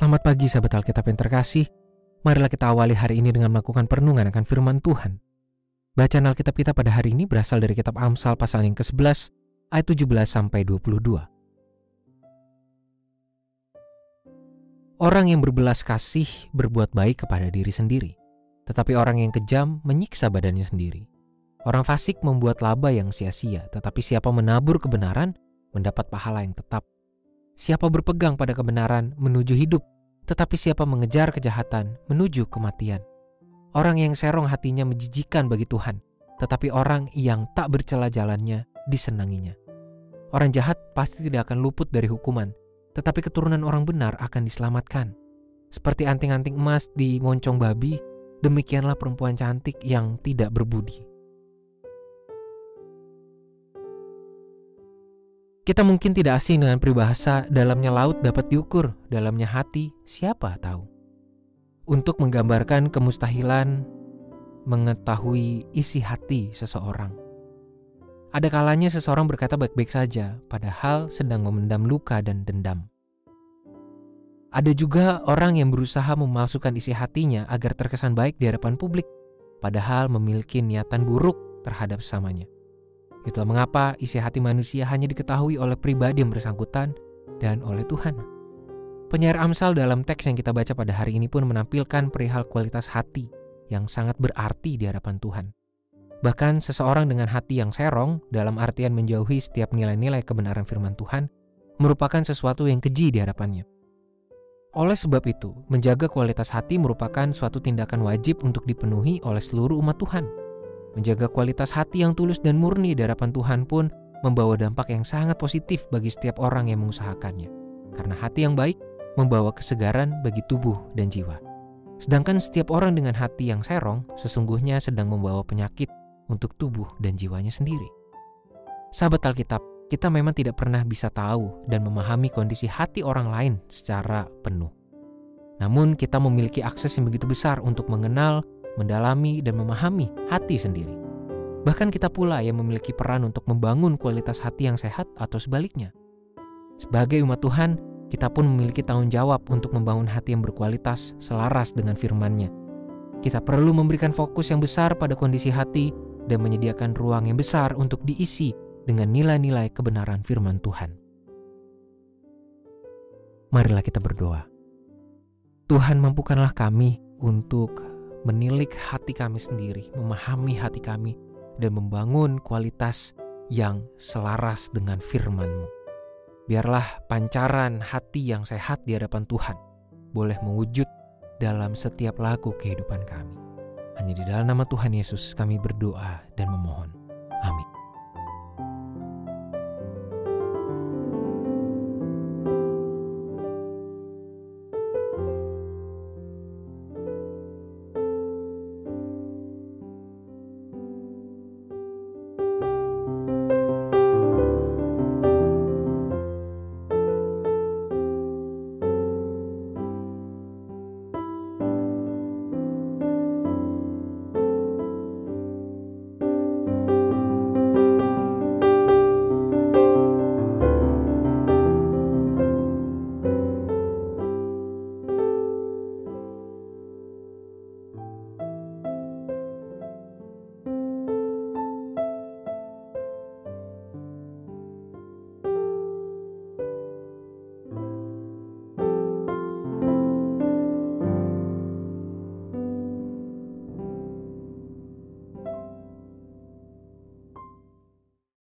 Selamat pagi sahabat Alkitab yang terkasih. Marilah kita awali hari ini dengan melakukan perenungan akan firman Tuhan. Bacaan Alkitab kita pada hari ini berasal dari kitab Amsal pasal yang ke-11 ayat 17 sampai 22. Orang yang berbelas kasih berbuat baik kepada diri sendiri, tetapi orang yang kejam menyiksa badannya sendiri. Orang fasik membuat laba yang sia-sia, tetapi siapa menabur kebenaran mendapat pahala yang tetap. Siapa berpegang pada kebenaran menuju hidup, tetapi siapa mengejar kejahatan menuju kematian. Orang yang serong hatinya menjijikan bagi Tuhan, tetapi orang yang tak bercela jalannya disenanginya. Orang jahat pasti tidak akan luput dari hukuman, tetapi keturunan orang benar akan diselamatkan. Seperti anting-anting emas di moncong babi, demikianlah perempuan cantik yang tidak berbudi. Kita mungkin tidak asing dengan peribahasa dalamnya laut dapat diukur, dalamnya hati siapa tahu. Untuk menggambarkan kemustahilan mengetahui isi hati seseorang. Ada kalanya seseorang berkata baik-baik saja, padahal sedang memendam luka dan dendam. Ada juga orang yang berusaha memalsukan isi hatinya agar terkesan baik di hadapan publik, padahal memiliki niatan buruk terhadap sesamanya. Itulah mengapa isi hati manusia hanya diketahui oleh pribadi yang bersangkutan dan oleh Tuhan. Penyair Amsal dalam teks yang kita baca pada hari ini pun menampilkan perihal kualitas hati yang sangat berarti di hadapan Tuhan. Bahkan seseorang dengan hati yang serong dalam artian menjauhi setiap nilai-nilai kebenaran firman Tuhan merupakan sesuatu yang keji di hadapannya. Oleh sebab itu, menjaga kualitas hati merupakan suatu tindakan wajib untuk dipenuhi oleh seluruh umat Tuhan – Menjaga kualitas hati yang tulus dan murni di hadapan Tuhan pun membawa dampak yang sangat positif bagi setiap orang yang mengusahakannya. Karena hati yang baik membawa kesegaran bagi tubuh dan jiwa. Sedangkan setiap orang dengan hati yang serong sesungguhnya sedang membawa penyakit untuk tubuh dan jiwanya sendiri. Sahabat Alkitab, kita memang tidak pernah bisa tahu dan memahami kondisi hati orang lain secara penuh. Namun kita memiliki akses yang begitu besar untuk mengenal mendalami, dan memahami hati sendiri. Bahkan kita pula yang memiliki peran untuk membangun kualitas hati yang sehat atau sebaliknya. Sebagai umat Tuhan, kita pun memiliki tanggung jawab untuk membangun hati yang berkualitas selaras dengan firman-Nya. Kita perlu memberikan fokus yang besar pada kondisi hati dan menyediakan ruang yang besar untuk diisi dengan nilai-nilai kebenaran firman Tuhan. Marilah kita berdoa. Tuhan mampukanlah kami untuk menilik hati kami sendiri, memahami hati kami, dan membangun kualitas yang selaras dengan firman-Mu. Biarlah pancaran hati yang sehat di hadapan Tuhan boleh mewujud dalam setiap laku kehidupan kami. Hanya di dalam nama Tuhan Yesus kami berdoa dan memohon.